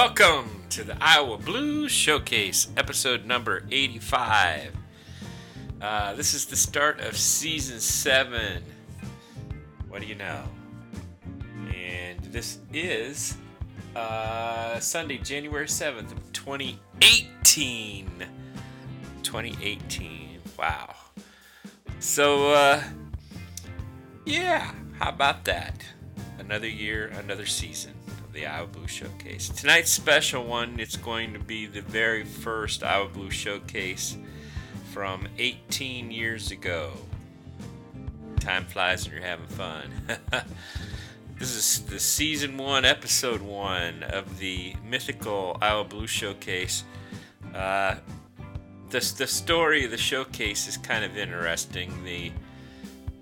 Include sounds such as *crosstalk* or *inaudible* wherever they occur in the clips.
Welcome to the Iowa Blues Showcase, episode number 85. Uh, this is the start of season 7. What do you know? And this is uh, Sunday, January 7th of 2018. 2018. Wow. So, uh, yeah, how about that? Another year, another season the Iowa Blue Showcase. Tonight's special one, it's going to be the very first Iowa Blue Showcase from 18 years ago. Time flies when you're having fun. *laughs* this is the season one, episode one of the mythical Iowa Blue Showcase. Uh, the, the story of the showcase is kind of interesting. The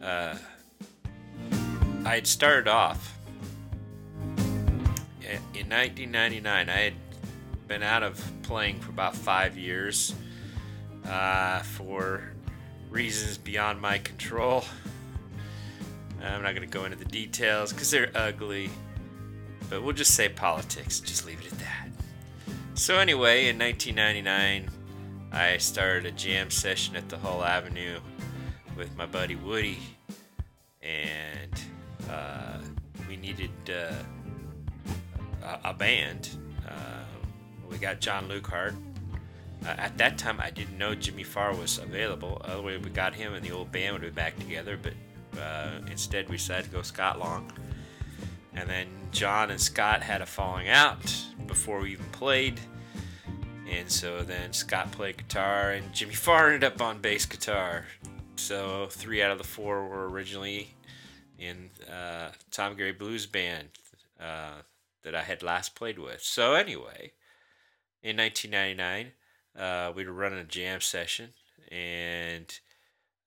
uh, I had started off in 1999. I had been out of playing for about five years uh, for reasons beyond my control. I'm not going to go into the details because they're ugly, but we'll just say politics. Just leave it at that. So, anyway, in 1999, I started a jam session at the Hull Avenue with my buddy Woody, and uh, we needed uh, a, a, band. Uh, we got John Lukehart. Uh, at that time, I didn't know Jimmy Farr was available. Otherwise, we got him, and the old band would be back together. But uh, instead, we decided to go Scott Long. And then John and Scott had a falling out before we even played and so then Scott played guitar, and Jimmy Farr ended up on bass guitar. So three out of the four were originally in uh, Tom Gary Blues Band uh, that I had last played with. So anyway, in 1999, uh, we were running a jam session and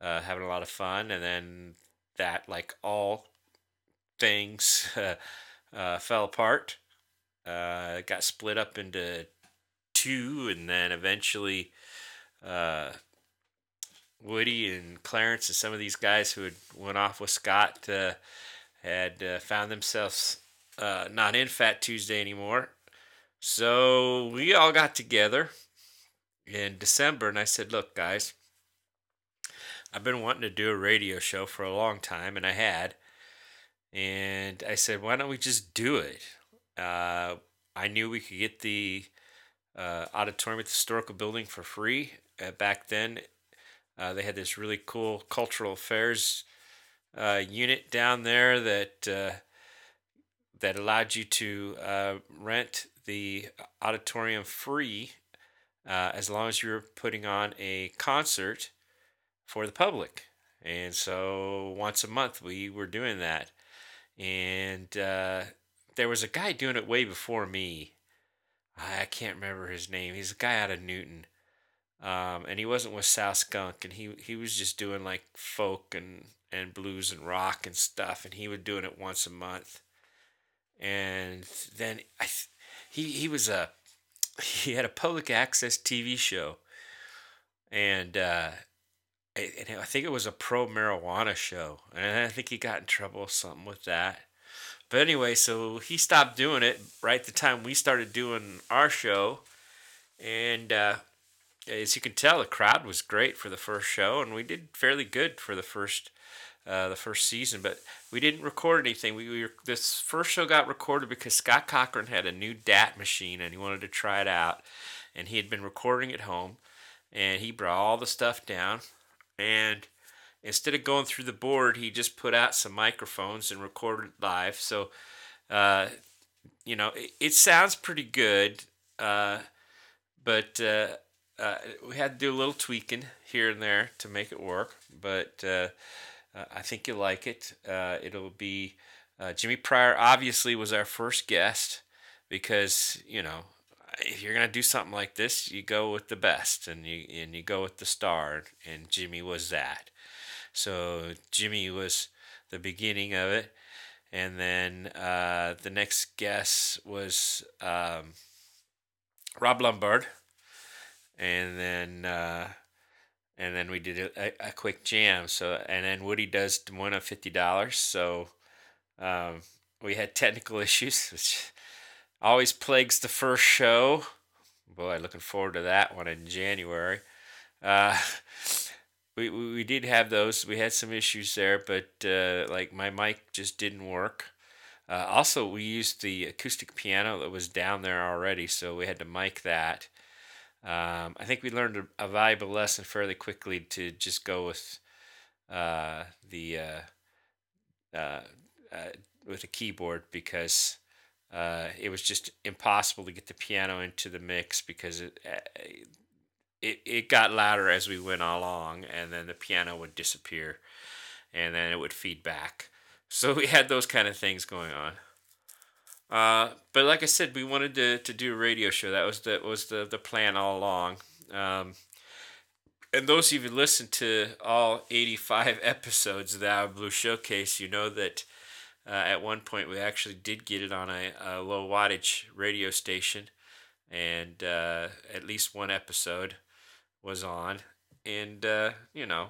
uh, having a lot of fun, and then that, like all things, *laughs* uh, fell apart. Uh, got split up into two, and then eventually uh, Woody and Clarence and some of these guys who had went off with Scott uh, had uh, found themselves uh, not in Fat Tuesday anymore. So we all got together in December, and I said, "Look, guys." I've been wanting to do a radio show for a long time, and I had. And I said, why don't we just do it? Uh, I knew we could get the uh, auditorium at the historical building for free. Uh, back then, uh, they had this really cool cultural affairs uh, unit down there that uh, that allowed you to uh, rent the auditorium free as long as you were putting on a concert for the public. And so once a month we were doing that, and there was a guy doing it way before me I can't remember his name. He's a guy out of Newton. Um, and he wasn't with South Skunk, and he he was just doing like folk and and blues and rock and stuff, and he was doing it once a month. And then I, he he was a he had a public access TV show, and uh, and I think it was a pro marijuana show, and I think he got in trouble or something with that. But anyway, so he stopped doing it right the time we started doing our show, and uh, as you can tell, the crowd was great for the first show, and we did fairly good for the first uh, the first season. But we didn't record anything. We, we this first show got recorded because Scott Cochran had a new DAT machine, and he wanted to try it out, and he had been recording at home, and he brought all the stuff down, and instead of going through the board, he just put out some microphones and recorded live. So, uh, you know, it, it, sounds pretty good, uh, but uh, uh we had to do a little tweaking here and there to make it work. But uh, uh, I think you'll like it. it'll be Jimmy Pryor. Obviously, was our first guest because you know if you're gonna do something like this, you go with the best, and you and you go with the star, and Jimmy was that. So Jimmy was the beginning of it, and then uh, the next guest was um, Rob Lumbard, and then uh, and then we did a, a, quick jam. So and then Woody does one of fifty dollars. So um, we had technical *laughs* issues, which always plagues the first show. Boy, looking forward to that one in January. Uh, *laughs* we, we, we did have those. We had some issues there, but uh, like my mic just didn't work. Uh, also, we used the acoustic piano that was down there already, so we had to mic that. Um, I think we learned a, a, valuable lesson fairly quickly to just go with uh, the uh, uh, uh with a keyboard because uh, it was just impossible to get the piano into the mix because it, it it got louder as we went along, and then the piano would disappear, and then it would feed back. So we had those kind of things going on. Uh, but like I said, we wanted to, to do a radio show. That was the was the, the plan all along. Um, and those of you who listened to all 85 *laughs* episodes of the Iowa Blue Showcase, you know that uh, at one point we actually did get it on a, a low wattage radio station, and uh, at least one episode was on, and uh, you know,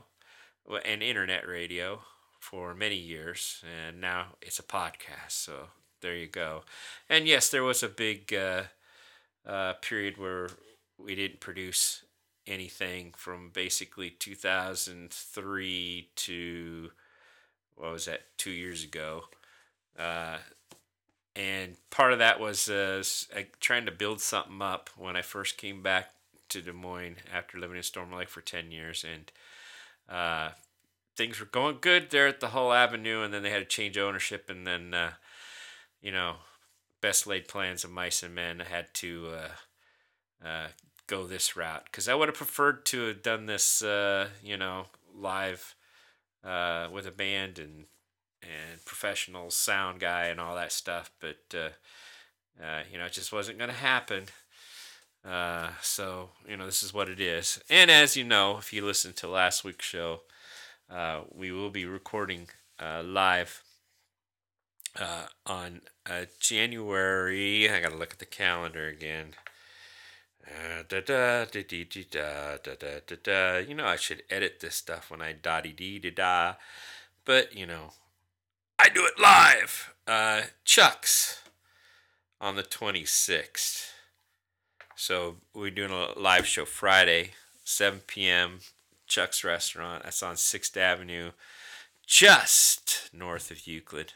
an internet radio for many years, and now it's a podcast. So there you go. And yes, there was a big uh, uh, period where we didn't produce anything from basically 2003 to what was that two years ago uh, and part of that was uh, trying to build something up when i first came back to des moines after living in storm lake for 10 years and uh, things were going good there at the Hull Avenue, and then they had to change ownership, and then uh, you know, best laid plans of mice and men had to uh, uh, go this route because I would have preferred to have done this, uh, you know, live uh, with a band and and professional sound guy and all that stuff, but uh, uh, you know, it just wasn't going to happen. so you know, this is what it is. And as you know, if you listened to last week's show, we will be recording live uh, on uh, January. I gotta look at the calendar again. da, da, da, da, da, da, da, da. You know, I should edit this stuff when I da dee dee da da, but you know, I do it live. Uh, Chuck's on the 26th. So we're doing a live show Friday, 7 p.m. Chuck's Restaurant. That's on 6th Avenue, just north of Euclid,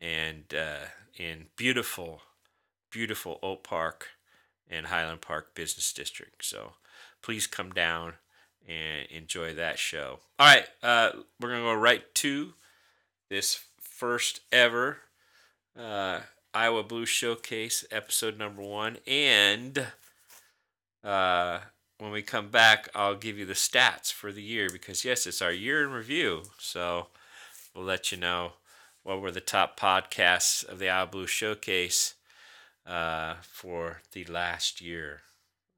and uh, in beautiful, beautiful Oak Park and Highland Park Business District. So please come down and enjoy that show. All right, uh, we're to go right to this first ever uh, Iowa Blues Showcase, episode number one. And uh, when we come back, I'll give you the stats for the year because, yes, it's our year in review. So we'll let you know what were the top podcasts of the Iowa Blue Showcase uh, for the last year.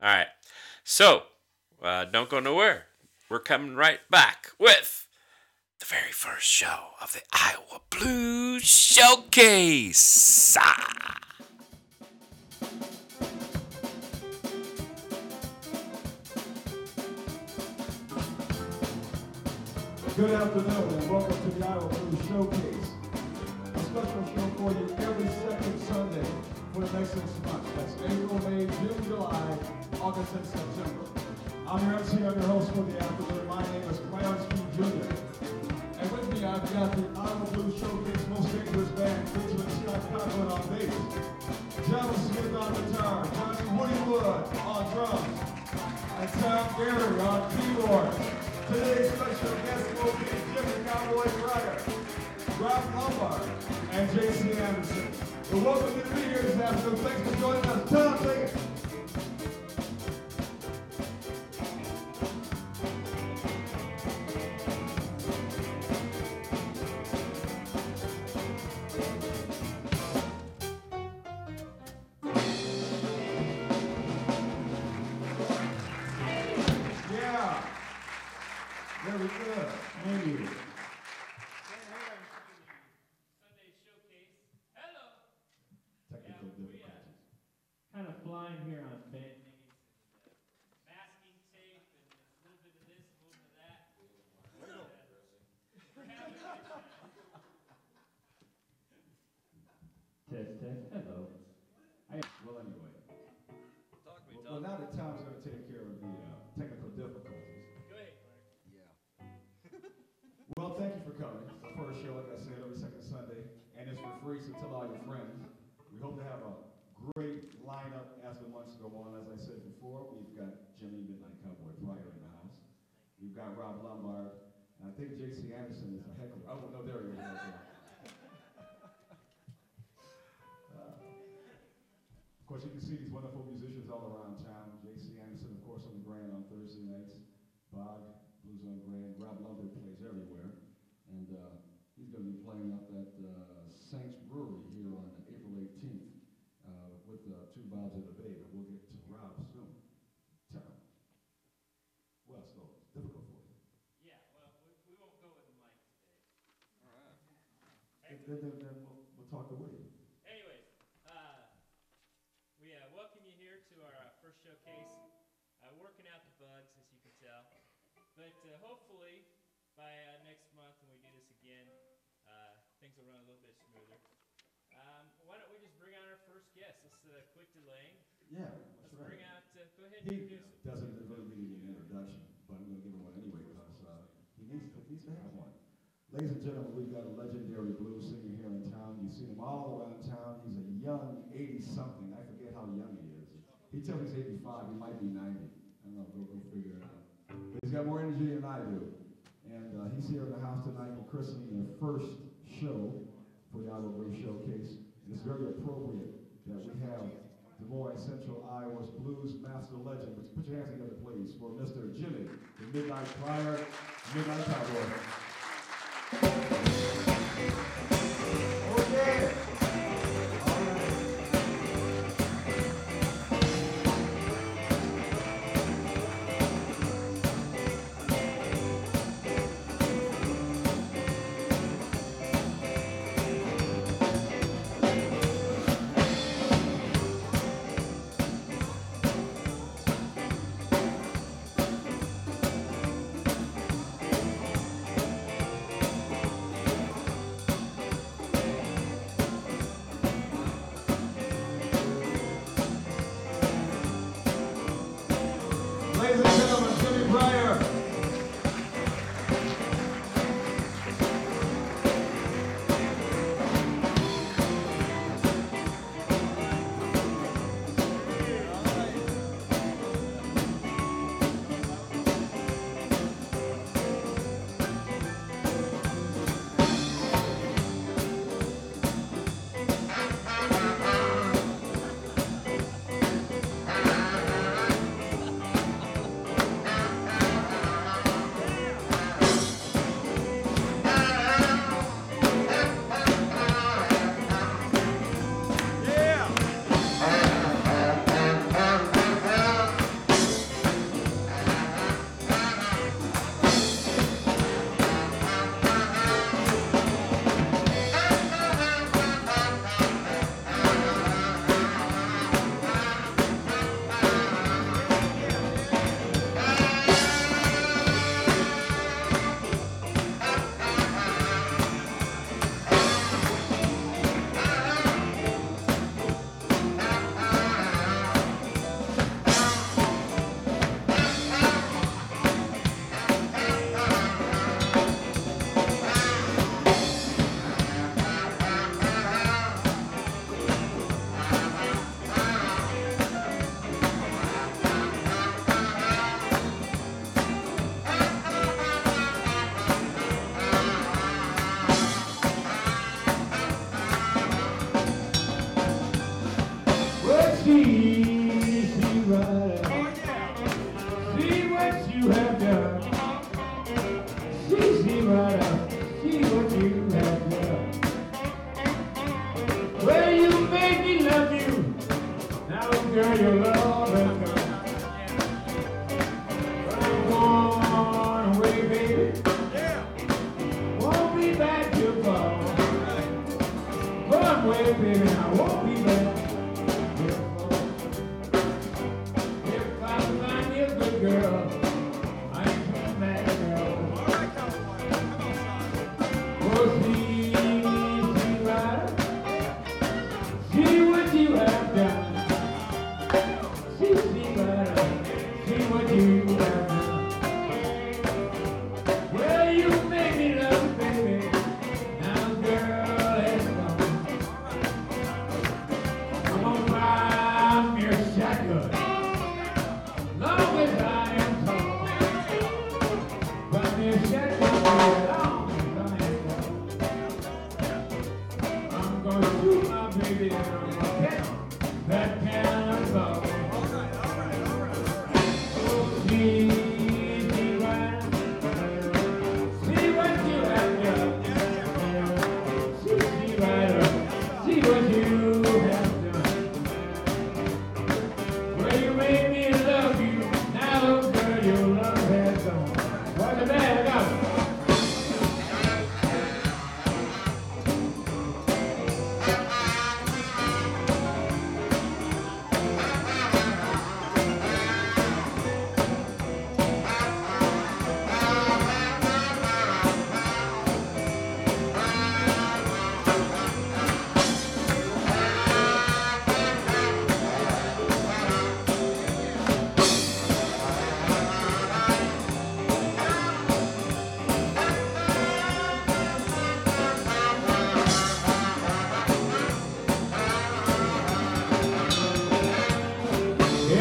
All right. So uh, don't go nowhere. We're coming right back with the very first show of the Iowa Blues Showcase. Ah. Good afternoon and welcome to the Iowa Blues Showcase. Special show for you every second Sunday for the next six months. That's April, May, June, July, August, and September. I'm your MC, I'm your host for the afternoon. My name is Clarence P. Jr. And with me, I've got the Blues Showcase Most Dangerous Band featuring Scott Conklin on bass, Jono Smith on guitar, Johnny Woody Wood on drums, and Tom Gary on keyboards. Today's special guest will be Jimmy Cowboy Pryor, Rob Lumbard, and J.C. Anderson. We're welcome to here this afternoon. Thanks for joining us. Tom, take it. so tell all your friends. We hope to have a great lineup as the months go on. As I said before, we've got Jimmy Midnight Cowboy Pryor in the house. We've got Rob Lumbard, and I think J.C. Anderson is a heck of, oh, no, there he is. right. *laughs* Uh, Of course, you can see these wonderful musicians all around town. J.C. Anderson, of course, on the Grand on Thursday nights. Bog, Blues on Grand. Rob Lumbard plays everywhere. And uh, he's going to be playing up at uh, Saints Brewery here on April 18th uh, with uh, two Bobs and a Babe. But we'll get to Rob soon. Tell him. Well, so it's difficult for you. Yeah, well, we, we won't go with the mic today. Then, then, we'll, we'll talk away. Anyways, uh, we uh, welcome you here to our uh, first showcase. Uh, working out the bugs, as you can tell. But uh, hopefully, by uh, next month when we do this again, uh, things will run a little bit smoother. Um, why don't we just bring on our first guest? Let's uh, quit delaying. Yeah, Let's right. bring out, go ahead and He introduce him. doesn't really need an introduction, but I'm gonna give him one anyway, because, uh, he needs, to- needs to have one. Ladies and gentlemen, we've got a legendary blues singer here in town. You've seen him all around town. He's a young eighty-something. I forget how young he is. He tells me he's eighty-five, he might be ninety. I don't know, go, go figure it out. But he's got more energy than I do. And, uh, he's here in the house tonight for christening the first show for the Iowa Blues Showcase. And it's very appropriate that we have Des Moines Central Iowa's blues master legend. Put your hands together, please, for Mr. Jimmy, the Midnight Crier, Midnight Cowboy. Oh, yeah. All right. Thank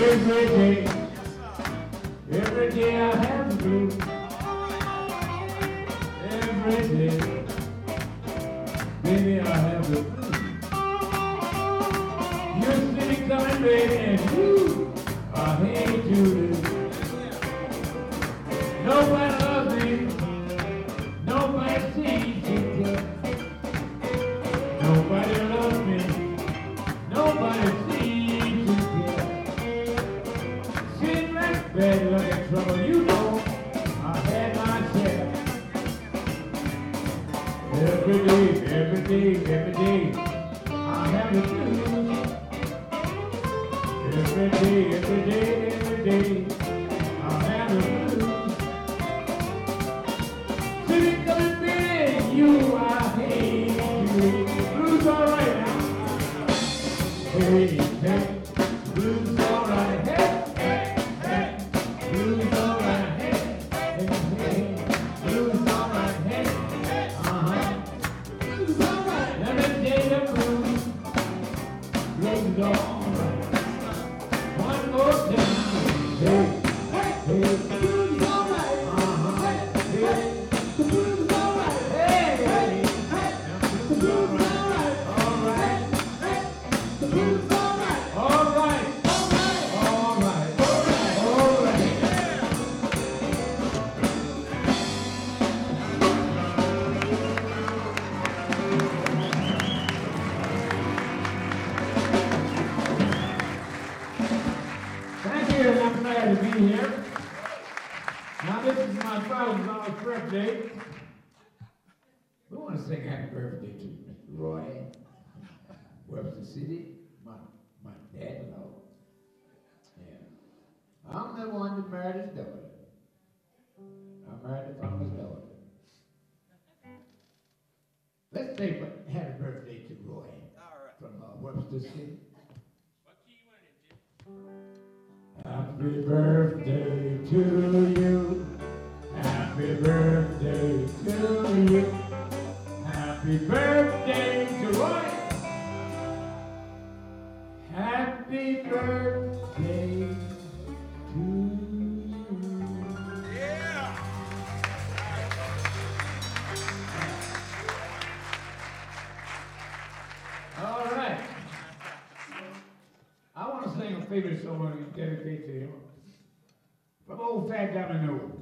is a day. here and I'm glad to be here. Now, this is my Father's Lord's birthday. We want to sing happy birthday to Mr. Roy, Webster City, my, my dad law. Yeah. I'm the one that married his daughter. I married the father's daughter. Let's say happy birthday to Roy right. from uh, Webster City. Happy birthday to you. Happy birthday to you. Happy birthday joy. Happy birthday to you. Yeah. All right. I want to sing a favorite song dedicate to. From old fat Domino.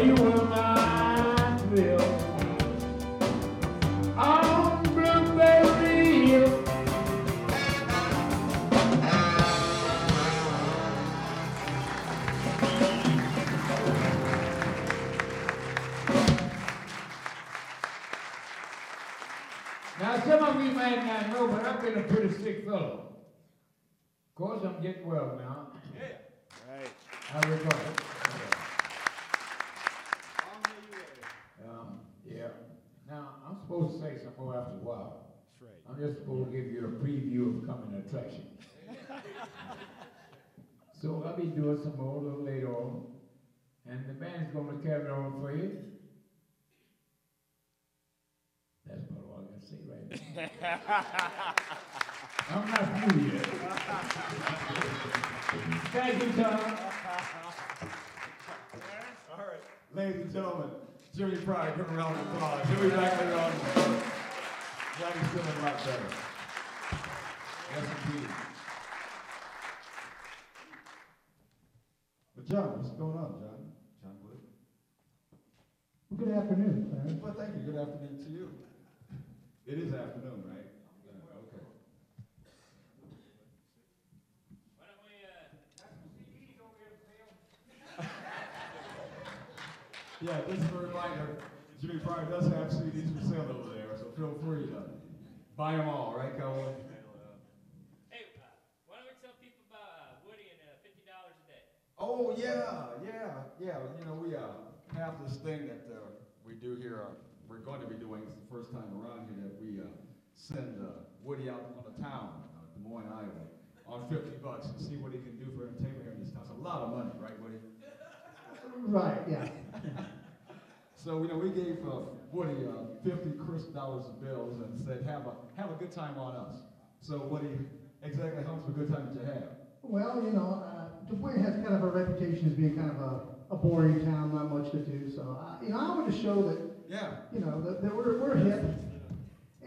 You I'm not through yet. Thank you, Tom. All right. Ladies and gentlemen, Jimmy Pryor, give a round of applause. He'll be back later on. Johnny's feeling a lot better. Yes, indeed. But John, what's going on, John? John Wood? Well, good afternoon, Clarence. Well, thank you. Good afternoon to you. It is afternoon, right? Yeah, okay. Why don't we, uh, Yeah, just a reminder, Jimmy Pryor does have CDs for sale over there, so feel free to buy them all, right, Cowboy? hey, uh, why don't we tell people about uh, Woody and uh, fifty dollars a day? Oh, yeah, yeah, yeah. You know, we uh, have this thing that uh, we do here. Uh, we're going to be doing, it's the first time around here, that we uh, send uh, Woody out on the town, uh, Des Moines, Iowa, on 50 bucks and see what he can do for entertainment here in this town. It's a lot of money, right, Woody? Right, yeah. So, you know, we gave uh, Woody uh, 50 crisp dollars of bills and said, have a, have a good time on us. So, Woody, exactly how much of a good time did you have? Well, you know, uh, Des Moines has kind of a reputation as being kind of a, a boring town, not much to do. So, I, you know, I wanted to show that, Yeah. you know, that, that we're, we're hip.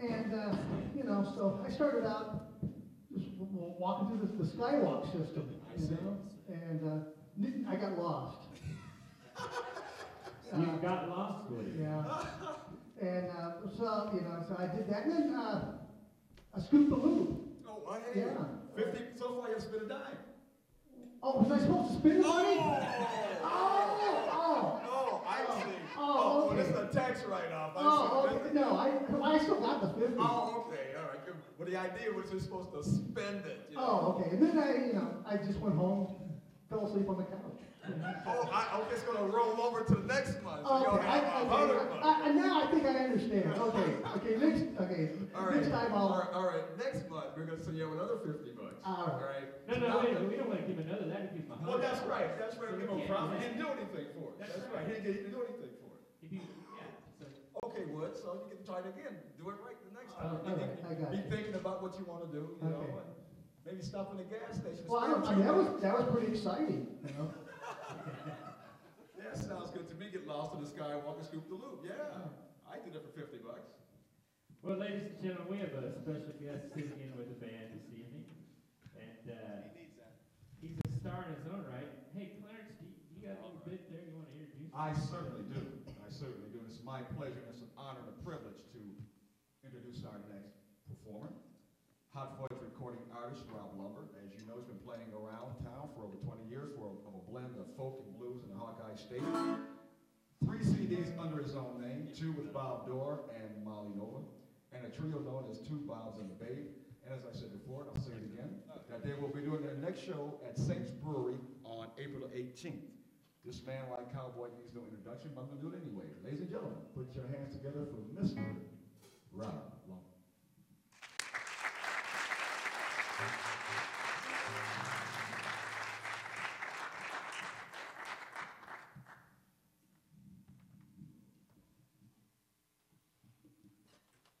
And, uh, you know, so I started out just w- w- walking through the, the skywalk system, I you see. know, and uh, I got lost. *laughs* You Uh, got lost, Woody. Yeah. And uh, so, you know, so I did that. And then uh, I scooped the loop. Oh, well, hey, Yeah. 50, so far you haven't spent a dime. Oh, was I supposed to spend the money? Oh! Oh, oh. Oh, I see. Oh, oh, well, this is a tax write-off. I Oh, see. okay. No, I, I still got the 50. Oh, okay, all right, good. Well, the idea was you're supposed to spend it, you oh, know? Oh, okay. And then I, you know, I just went home, fell asleep on the couch. Oh, I, I'm just gonna roll over to the next month. so Oh, you'll okay. I, have a okay. hundred I, bucks. I, now I think I understand. Okay. Okay. Next. Okay. All right, Next time all I'll. right, all right, next month, we're gonna send you another fifty bucks. All All right. right? No, no, wait, we don't want to give another, that'd give him a Well, that's right, that's right, So give we him a can't profit, do didn't do anything for it, That's that's right. right, he didn't, he didn't do anything for it. If you, yeah, so, Okay, Wood, so you can try it again, do it right the next time. all right, I got Be you. thinking about what you wanna do, you know, and maybe stop in the gas station. Well, I, don't- I mean, that was that was pretty exciting. You know. *laughs* Yeah, sounds good to me, get lost in the sky, walk and scoop the loop, yeah, I did it for fifty bucks. well, ladies and gentlemen, we have a special guest sitting in with the band this evening. And, uh, he's a star in his own right. Hey, Clarence, do you, you got a little bit there you want to introduce? I certainly do. I certainly do. It's my pleasure and it's an honor and a privilege to introduce our next performer. Hot voice recording artist Rob Lumbard. As you know, he's been playing around town for over 20 years for a, a blend of folk and blues the Hawkeye State. Three CDs under his own name, two with Bob Dorr and Molly Nova, and a trio known as Two Bobs and a Babe. And as I said before, and I'll say it again, that they will be doing their next show at Saints Brewery on April 18th. This man, like Cowboy, needs no introduction, but I'm going to do it anyway. Ladies and gentlemen, put your hands together for Mr. Rob Lumbard.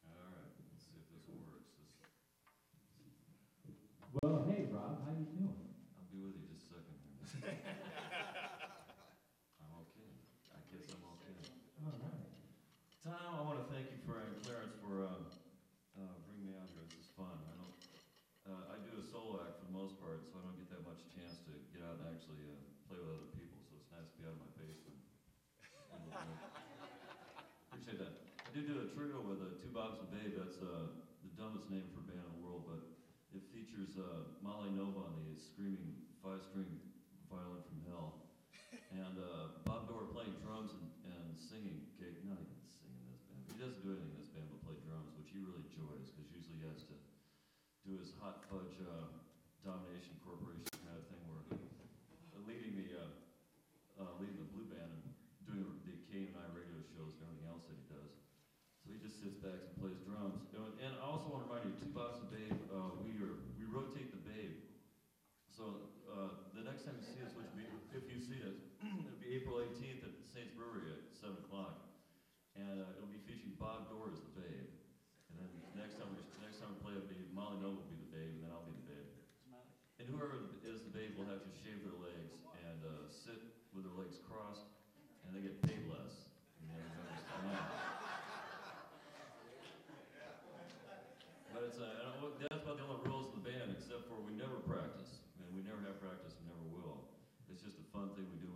All right, let's see if this works. This, Well, hey, Rob, how you doing? I'll be with you just did do a trio Bobs and Babe. That's uh, the dumbest name for a band in the world, but it features uh, Molly Nova on the screaming five-string violin from hell, and uh, Bob Dorr playing drums and, and singing. Okay, not even singing this band. He doesn't do anything in this band but play drums, which he really enjoys because usually he has to do his hot fudge uh, domination corporation kind of thing where uh, leading the uh, uh, leading the blue band and doing the KUNI radio shows and everything else that he does. So he just sits back and plays drums. And, and I Two Bobs and Babe, uh, we are we rotate the Babe. So uh, the next time you see us, which will be if you see us, it'll be April 18th at Saints Brewery at seven o'clock, and uh, it'll be featuring Bob Dorr as the Babe. And then next time we next time we play, it'll be Molly Noble will be the Babe, and then I'll be the Babe. And whoever is the babe will have to shave their legs and uh, sit with their legs crossed, and they get paid less. than the other members. Yeah. But it's uh, I don't know, that's about the only rules of the band, except for we never practice. I mean, we never have practice, and never will. It's just a fun thing we do.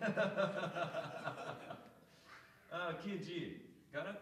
Uh, *laughs* Kid G, got it?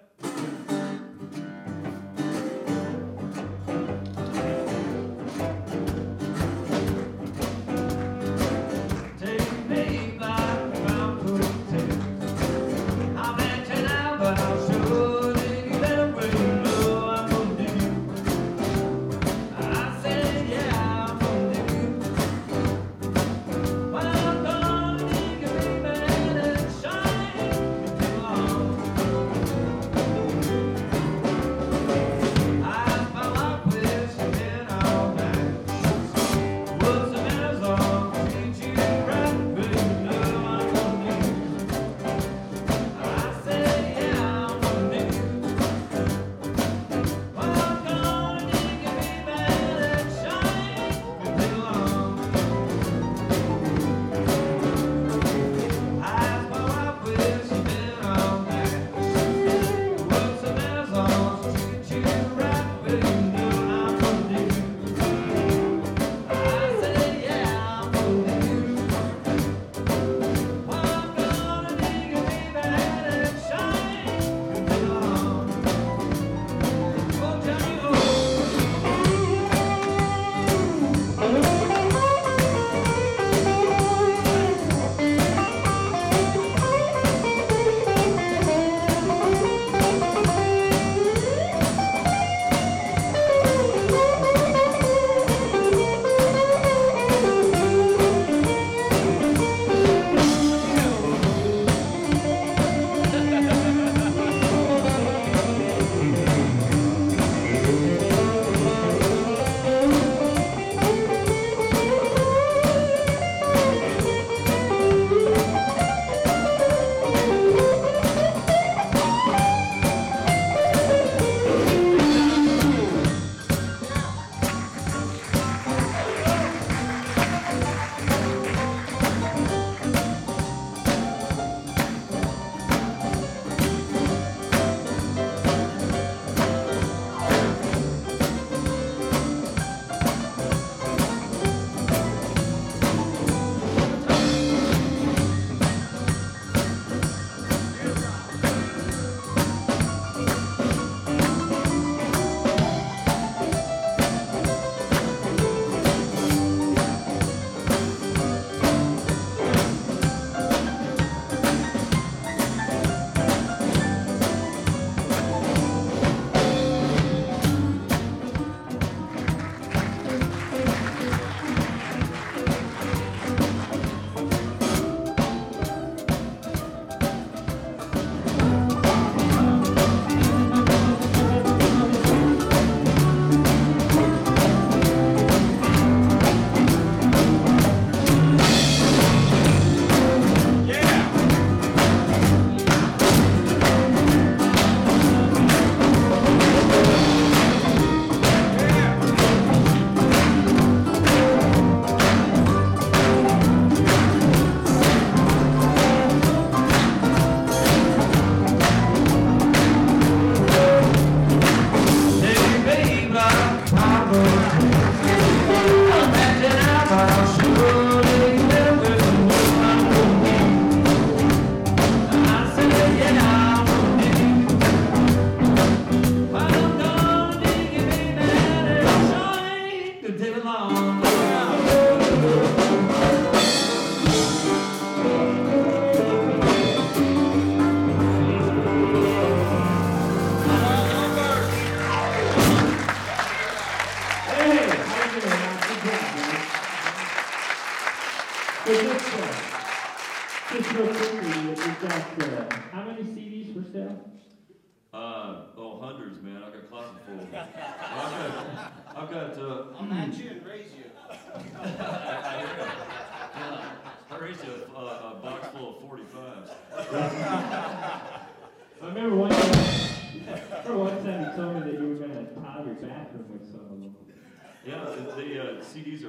Ain't gonna long.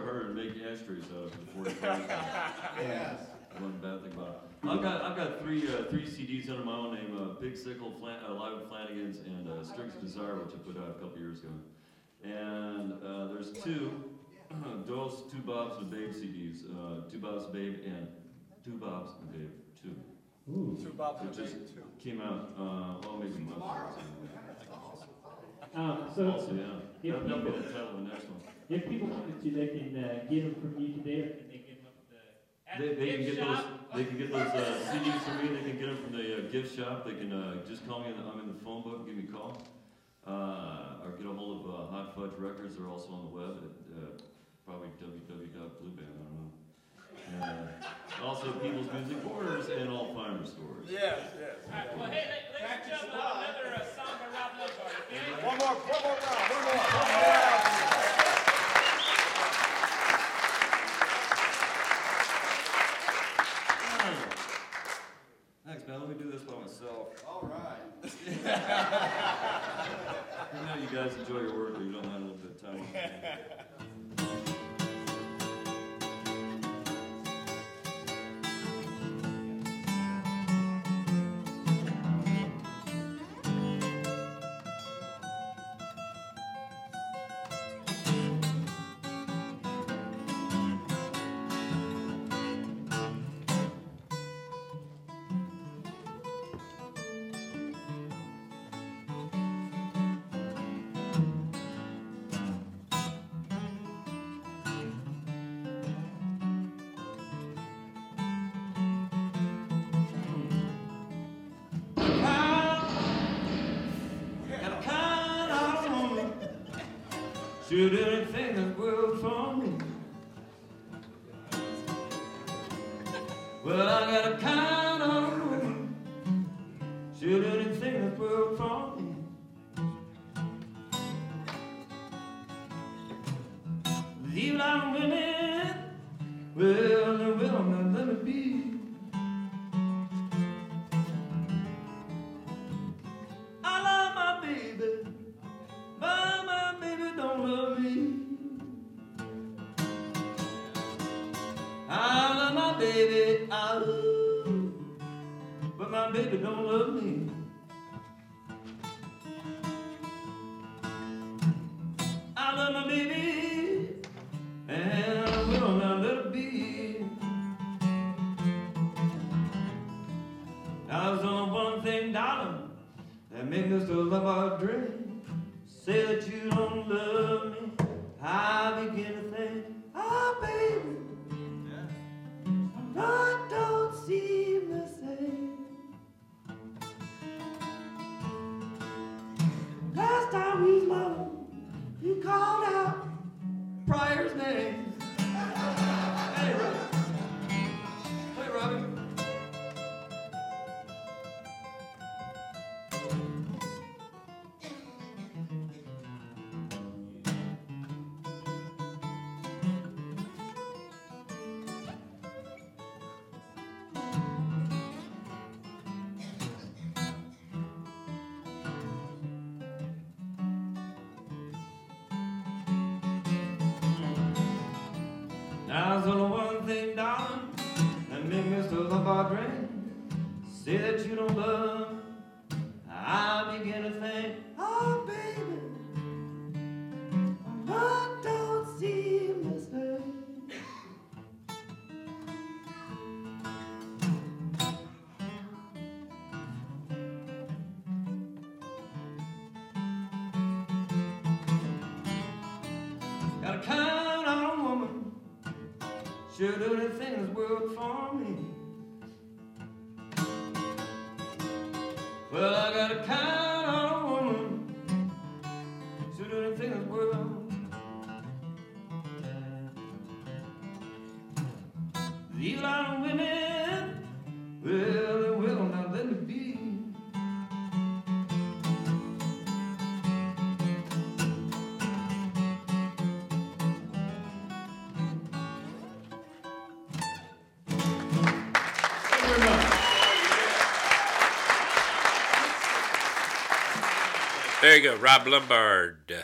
CDs are harder to make ashtrays out of than the 45s. Yes. One bad thing about it. I've got, I've got three, uh, three CDs under my own name, uh, Big Sickle, Flan, uh, Live with Flanagan's, and, uh, Strings Desire, which I put out a couple years ago. And, uh, there's two, *clears throat* Doyle's Two Bobs and a Babe CDs, uh, Two Bobs and Babe and Two Bobs and Babe two. Ooh. Two Bob's It and just Babe, too. came out, uh, well, maybe a month ago. Um, so Also, yeah, if that, that'll be people- the title of the next one. If people wanted to, they can uh, get them from you today, or can they get them up at the? At They, the they can gift get those, shop, they can get those, uh, CDs from me, they can get them from the, uh, gift shop, they can, uh, just call me, in the- I'm in the phone book, give me a call. Uh, or get a hold of, uh, Hot Fudge Records, they're also on the web at, uh, probably www.blueband, I don't know. And, uh, also People's Music Borders and all farm stores. Yes, yes. All right, well, hey, la- ladies and gentlemen, another uh, song by Rob Lumbard, okay? One more, one more round, one more, one more round. Thanks, man, let me do this by myself. All right. *laughs* *laughs* I know you guys enjoy your work, but you don't have a little bit of time. *laughs* anything in the world for Say that you don't love me, I begin to think, oh baby, I don't seem the same. Last time we alone, you called out you go, Rob Lumbard.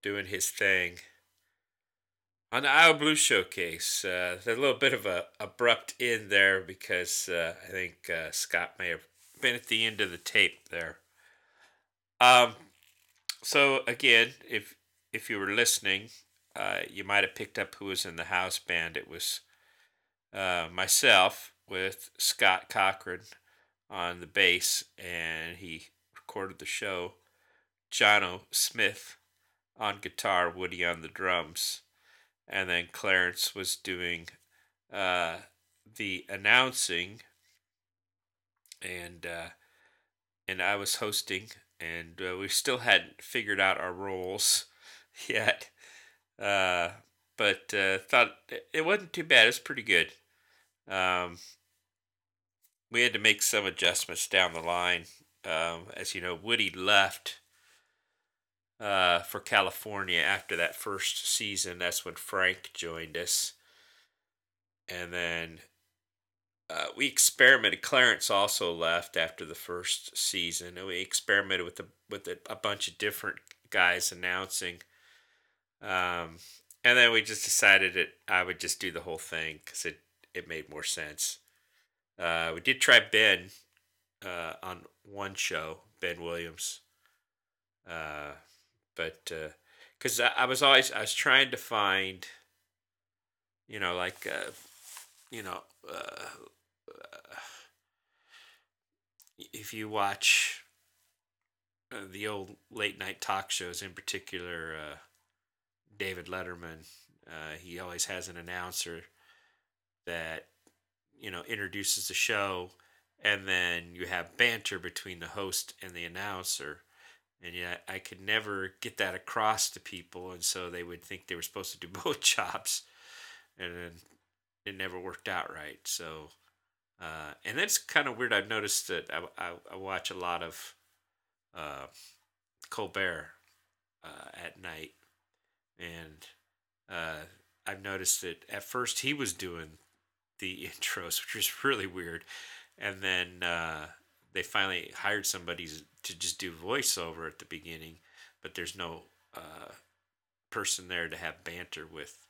doing his thing. On the Iowa Blue Showcase, uh, a little bit of a abrupt end there because uh, I think uh, Scott may have been at the end of the tape there. Um, so again, if if you were listening, uh, you might have picked up who was in the house band. It was uh, myself with Scott Cochran on the bass, and he recorded the show. Jono Smith on guitar, Woody on the drums, and then Clarence was doing uh, the announcing, and uh, and I was hosting, and uh, we still hadn't figured out our roles *laughs* yet, uh, but uh, thought it wasn't too bad. It was pretty good. Um, we had to make some adjustments down the line. Um, as you know, Woody left uh, for California after that first season. That's when Frank joined us. And then uh, we experimented. Clarence also left after the first season, and we experimented with the with a, a bunch of different guys announcing. Um, and then we just decided that I would just do the whole thing because it it made more sense. Uh, we did try Ben uh, on one show, Ben Williams. Uh, but because uh, I, I, was always I was trying to find, you know, like uh, you know, uh, if you watch the old late night talk shows, in particular David Letterman, he always has an announcer that you know introduces the show and then you have banter between the host and the announcer and yet I could never get that across to people, and so they would think they were supposed to do *laughs* both jobs, and then it never worked out right. So, uh, and that's kind of weird. I've noticed that I, I, I watch a lot of uh, Colbert uh, at night, and uh, I've noticed that at first he was doing the *laughs* intros, which was really weird, and then uh, they finally hired somebody to just do voiceover at the beginning, but there's no uh, person there to have banter with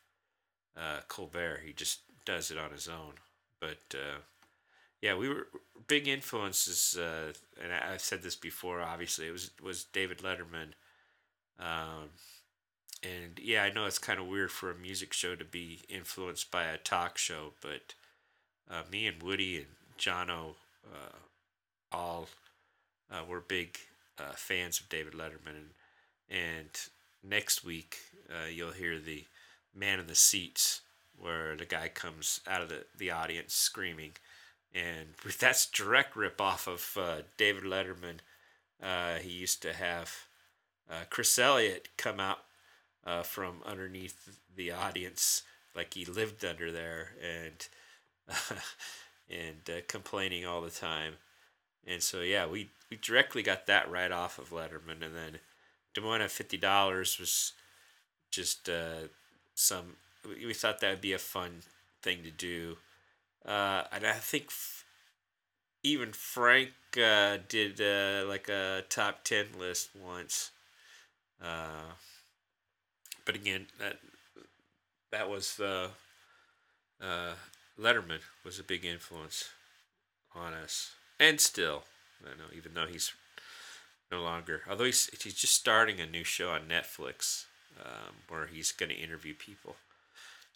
uh, Colbert. He just does it on his own. But uh, yeah, we were big influences, uh, and I, have said this before. Obviously, it was was David Letterman. Um, and yeah, I know it's kind of weird for a music show to be influenced by a talk show, but uh, me and Woody and Jono uh, all uh, were big uh, fans of David Letterman, and, and next week uh, you'll hear the man in the seats where the guy comes out of the, the audience screaming, and *laughs* that's direct rip off of uh, David Letterman. Uh, he used to have uh, Chris Elliott come out from underneath the audience like he lived under there and *laughs* and complaining all the time and so yeah, we we directly got that right off of Letterman, and then Des Moines fifty dollars was just uh, some. We thought that would be a fun thing to do, uh, and I think f- even Frank uh, did uh, like a top ten list once. Uh, but again, that that was uh, Letterman was a big influence on us and still, I know, even though he's no longer, although he's he's just starting a new show on Netflix um, where he's going to interview people.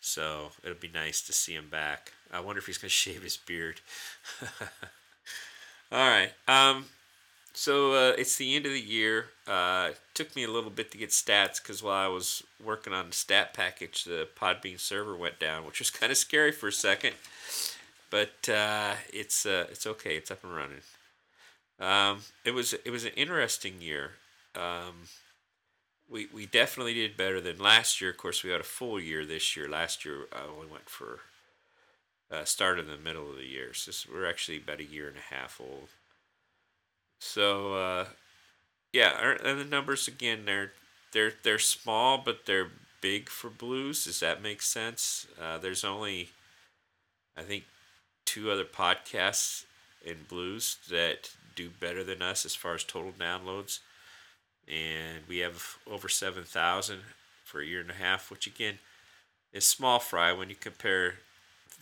So it'll be nice to see him back. I wonder if he's going *laughs* to shave his beard. *laughs* All right. Um, so uh, it's the end of the year. Uh, it took me a little bit to get stats because while I was working on the stat package, the Podbean server went down, which was *laughs* kind of scary for a second but uh, it's uh, it's okay. It's up and running. Um, it was it was an interesting year. Um, we we definitely did better than last year. Of course, we had a full year this year. Last year uh, we went for uh, started in the middle of the year. So this, we're actually about a year and a half old. So uh, yeah, and the numbers again they're they're they're small, but they're big for blues. Does that make sense? Uh, there's only I think two other podcasts in blues that do better than us as far as total downloads. and we have over 7,000 for a year and a half, which again is small fry when you compare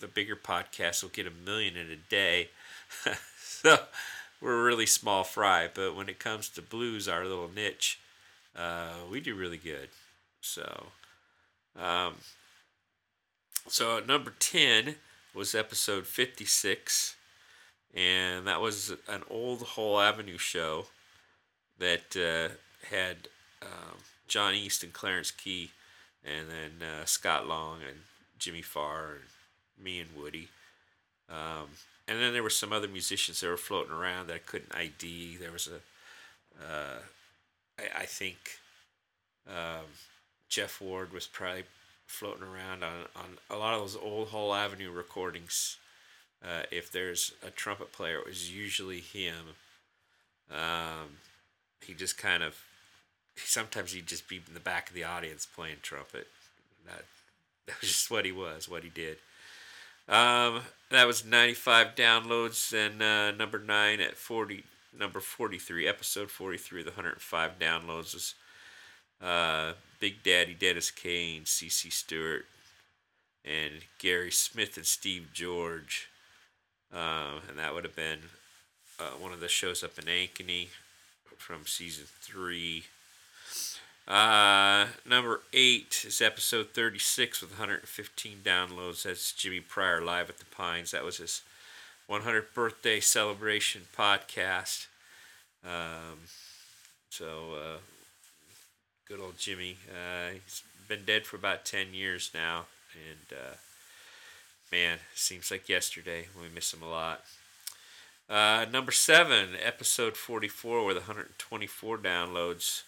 the bigger podcasts will get a million in a day. *laughs* so we're really small fry, but when it comes to blues, our little niche, uh, we do really good. So, um, so number 10 was episode 56, and that was an old Whole Avenue show that uh, had um, John East and Clarence Key, and then uh, Scott Long and Jimmy Farr and me and Woody. Um, and then there were some other musicians that were floating around that I couldn't ID. There was a, uh, I, I think um, Jeff Ward was probably floating around on, on a lot of those old Hall Avenue recordings. Uh, if there's a trumpet player, it was usually him. Um, he just kind of, sometimes he'd just be in the back of the audience playing trumpet. That, *laughs* that was just what he was, what he did. Um, that was 95 downloads and uh, number 9 at 40 number 43 episode 43 the 105 downloads was uh, Big Daddy Dennis Kane, CC Stewart, and Gary Smith and Steve George. Um, and that would have been uh, one of the shows up in Ankeny from season three. Uh, number eight is episode 36 with 115 downloads. That's Jimmy Pryor live at the Pines. That was his 100th birthday celebration podcast. Um, so, uh, good old Jimmy. Uh, he's been dead for about 10 years now. And, uh, man, seems like yesterday. We miss him a lot. Uh, number seven, episode 44 with 124 downloads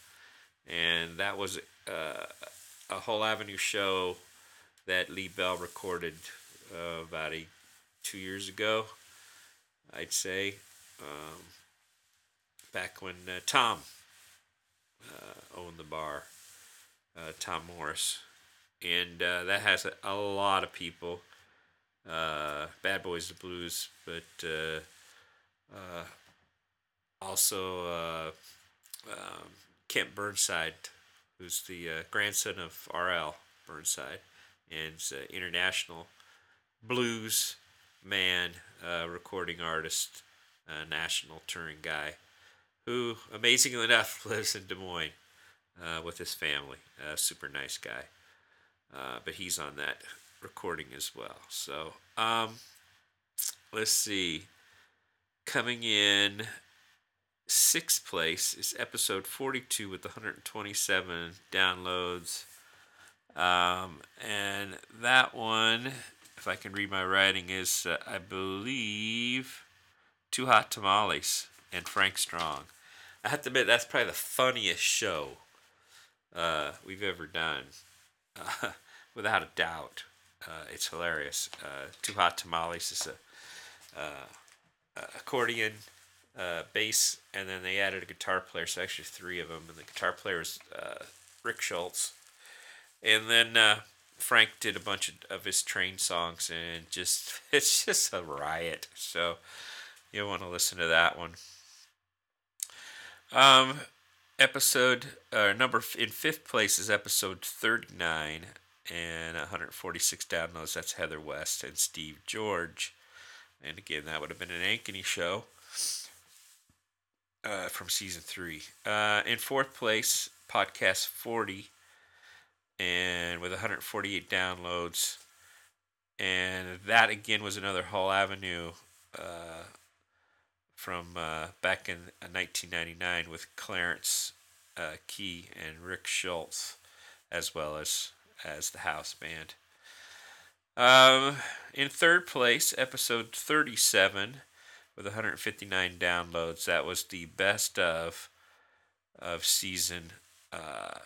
and that was uh, a whole avenue show that Lee Bell recorded uh, about a two years ago, I'd say, um, back when uh, Tom uh, owned the bar, uh, Tom Morris, and uh, that has a, a, lot of people. Bad Boys the Blues, but also um, Kent Burnside, who's the uh, grandson of R.L. Burnside, and international blues man, uh, recording artist, uh, national touring guy, who, amazingly enough, *laughs* lives in Des Moines uh, with his family. A super nice guy. Uh, but he's on that recording as well. So, um, let's see. Coming in sixth place is episode 42 with 127 downloads. Um, and that one, if I can read my writing, is, uh, I believe, Two Hot Tamales and Frank Strong. I have to admit, that's probably the funniest show uh, we've ever done, uh, *laughs* without a doubt. Uh, it's hilarious. Uh, Two Hot Tamales is a uh, accordion uh, bass, and then they added a guitar player. So actually three of them, and the guitar player is Rick Schultz, and then Frank did a bunch of, of his train songs, and just *laughs* it's just a riot. So you want to listen to that one. Um, episode uh, number in fifth place is episode thirty nine and 146 downloads. That's Heather West and Steve George. And again, that would have been an Ankeny show uh, from season three. Uh, in fourth place, podcast 40, and with 148 downloads. And that again was another Hall Avenue uh, from uh, back in 1999 with Clarence uh, Key and Rick Schultz, as well as as the house band. Um, in third place, episode 37 with 159 downloads. That was the best of of season uh,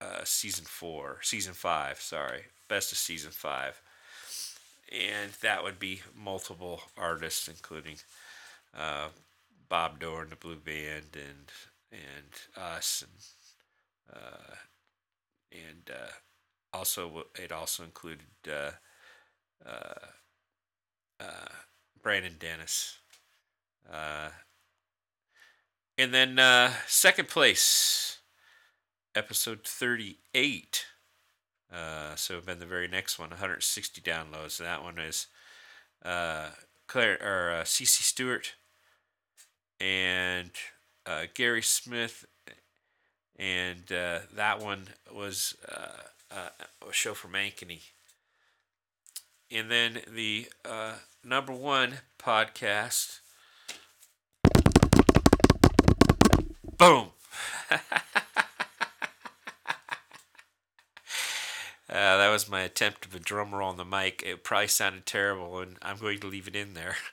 uh, season four, season five. Sorry, best of season five, and that would be multiple artists, including uh, Bob Dorr and the Blue Band and and us and uh, and uh, also it also included uh, uh, uh, Brandon Dennis. And then second place, episode 38. Uh, so been the very next one, 160 downloads. That one is Claire or CC Stewart and uh, Gary Smith, and uh, that one was uh, uh, a show from Ankeny. And then the uh, number one podcast. Boom. *laughs* Uh, that was my attempt of a drum roll on the mic. It probably sounded terrible, and I'm going to leave it in there. *laughs*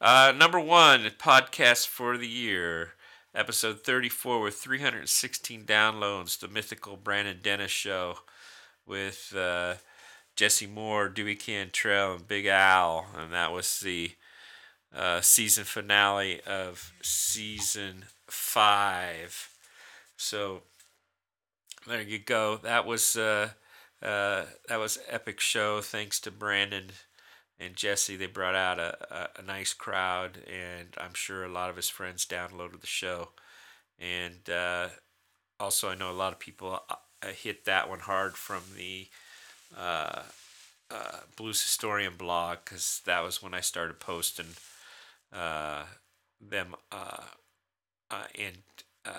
Uh, number one podcast for the year, episode 34 with 316 downloads, the mythical Brandon Dennis show with uh, Jesse Moore, Dewey Cantrell, and Big Al, and that was the uh, season finale of season five. So there you go. That was uh, uh, that was epic show. Thanks to Brandon and Jesse, they brought out a, a, a, nice crowd, and I'm sure a lot of his friends downloaded the show. And uh, also, I know a lot of people uh, hit that one hard from the uh, uh, Blues Historian blog because that was when I started posting uh, them and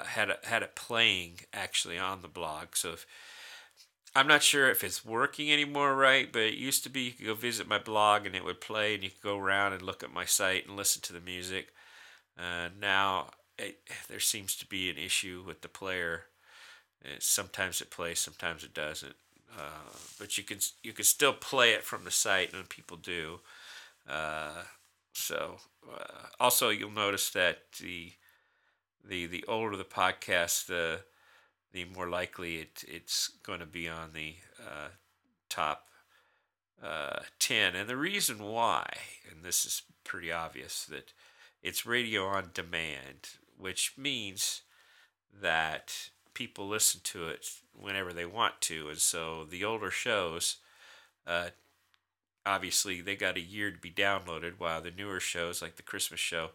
had a, had it playing actually on the blog. So if I'm not sure if it's working anymore right, but it used to be you could go visit my blog and it would play, and you could go around and look at my site and listen to the music. Uh, now it, there seems to be an issue with the player. It, sometimes it plays, sometimes it doesn't. Uh, but you can you can still play it from the site, and people do. Uh, so uh, also you'll notice that the the the older the podcast, the the more likely it, it's going to be on the uh, top uh, 10. And the reason why, and this is pretty obvious, that it's radio on demand, which means that people listen to it whenever they want to. And so the older shows, uh, obviously, they got a year to be downloaded, while the newer shows, like the Christmas show,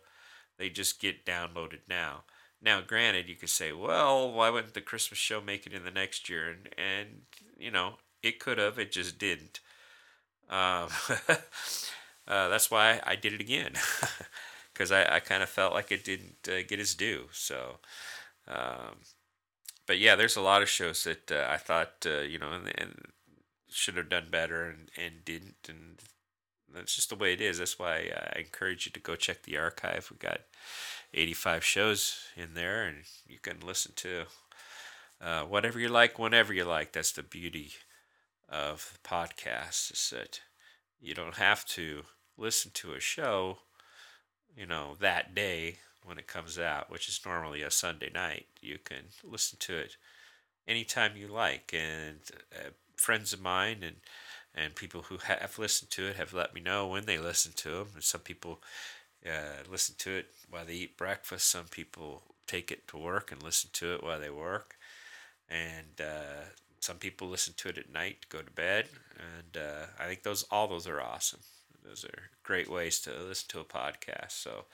they just get downloaded now. Now, granted, you could say, well, why wouldn't the Christmas show make it in the next year? And, and you know, it could have, it just didn't. Um, *laughs* uh, that's why I did it again, *laughs* because I, I kind of felt like it didn't uh, get its due. So, um, but yeah, there's a lot of shows that uh, I thought, uh, you know, and, and, should have done better and, and didn't. And that's just the way it is. That's why I encourage you to go check the archive. We got 85 shows in there, and you can listen to uh, whatever you like, whenever you like. That's the beauty of the podcast is that you don't have to listen to a show, you know, that day when it comes out, which is normally a Sunday night. You can listen to it anytime you like, and uh, friends of mine and and people who have listened to it have let me know when they listen to them. And some people uh, listen to it while they eat breakfast. Some people take it to work and listen to it while they work, and uh, some people listen to it at night to go to bed. And uh, I think those all those are awesome. Those are great ways to listen to a podcast. So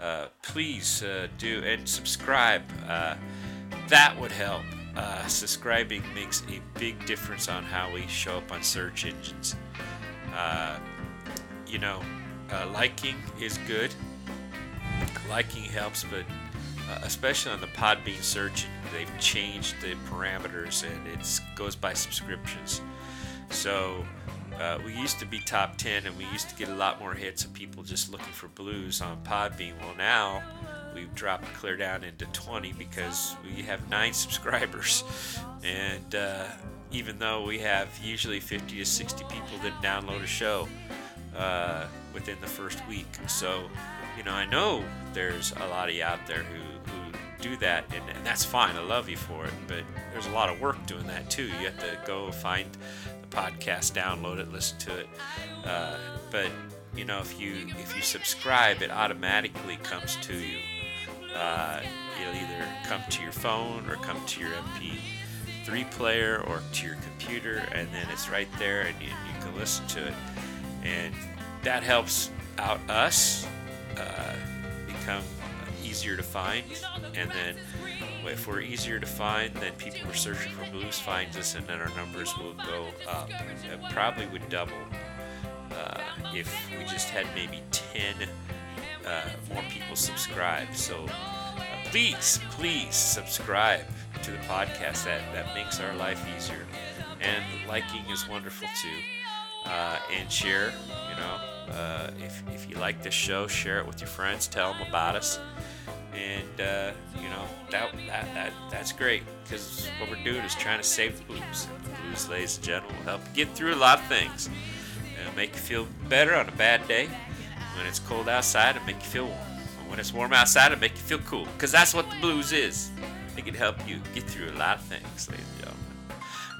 uh, please uh, do and subscribe. That would help. subscribing makes a big difference on how we show up on search engines. you know, uh, liking is good. Liking helps, but uh, especially on the Podbean search, they've changed the parameters and it goes by subscriptions. So uh, we used to be top 10 and we used to get a lot more hits of people just looking for blues on Podbean. Well, now we've dropped clear down into 20 because we have nine *laughs* subscribers. And uh, even though we have usually 50 to 60 people that download a show, uh, within the first week. So, you know, I know there's a lot of you out there who, who do that, and, and that's fine. I love you for it. But there's a lot of work doing that too. You have to go find the podcast, download it, listen to it. Uh, but you know, if you if you subscribe, it automatically comes to you. Uh, it'll either come to your phone or come to your MP3 player or to your computer, and then it's right there, and you, you can listen to it and that helps out us uh, become easier to find, and then if we're easier to find, then people who are searching for blues finds us, and then our numbers will go up. It probably would double uh, if we just had maybe 10 uh, more people subscribe. So uh, please, please subscribe to the podcast. That that makes our life easier. And liking is wonderful too. Uh, and share, you know, uh, if, if you like this show, share it with your friends. Tell them about us. And uh, you know that, that that that's great because what we're doing is trying to save the blues. And the blues, ladies and gentlemen, will help you get through a lot of things. It'll make you feel better on a bad day. When it's cold outside, it'll make you feel warm. And when it's warm outside, it'll make you feel cool. Because that's what the blues is. It can help you get through a lot of things, ladies and gentlemen.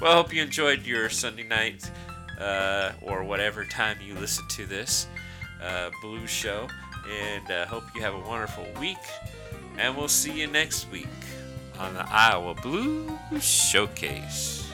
Well, I hope you enjoyed your Sunday night uh, or whatever time you listen to this uh, blues show. And uh, hope you have a wonderful week. And we'll see you next week on the Iowa Blues Showcase.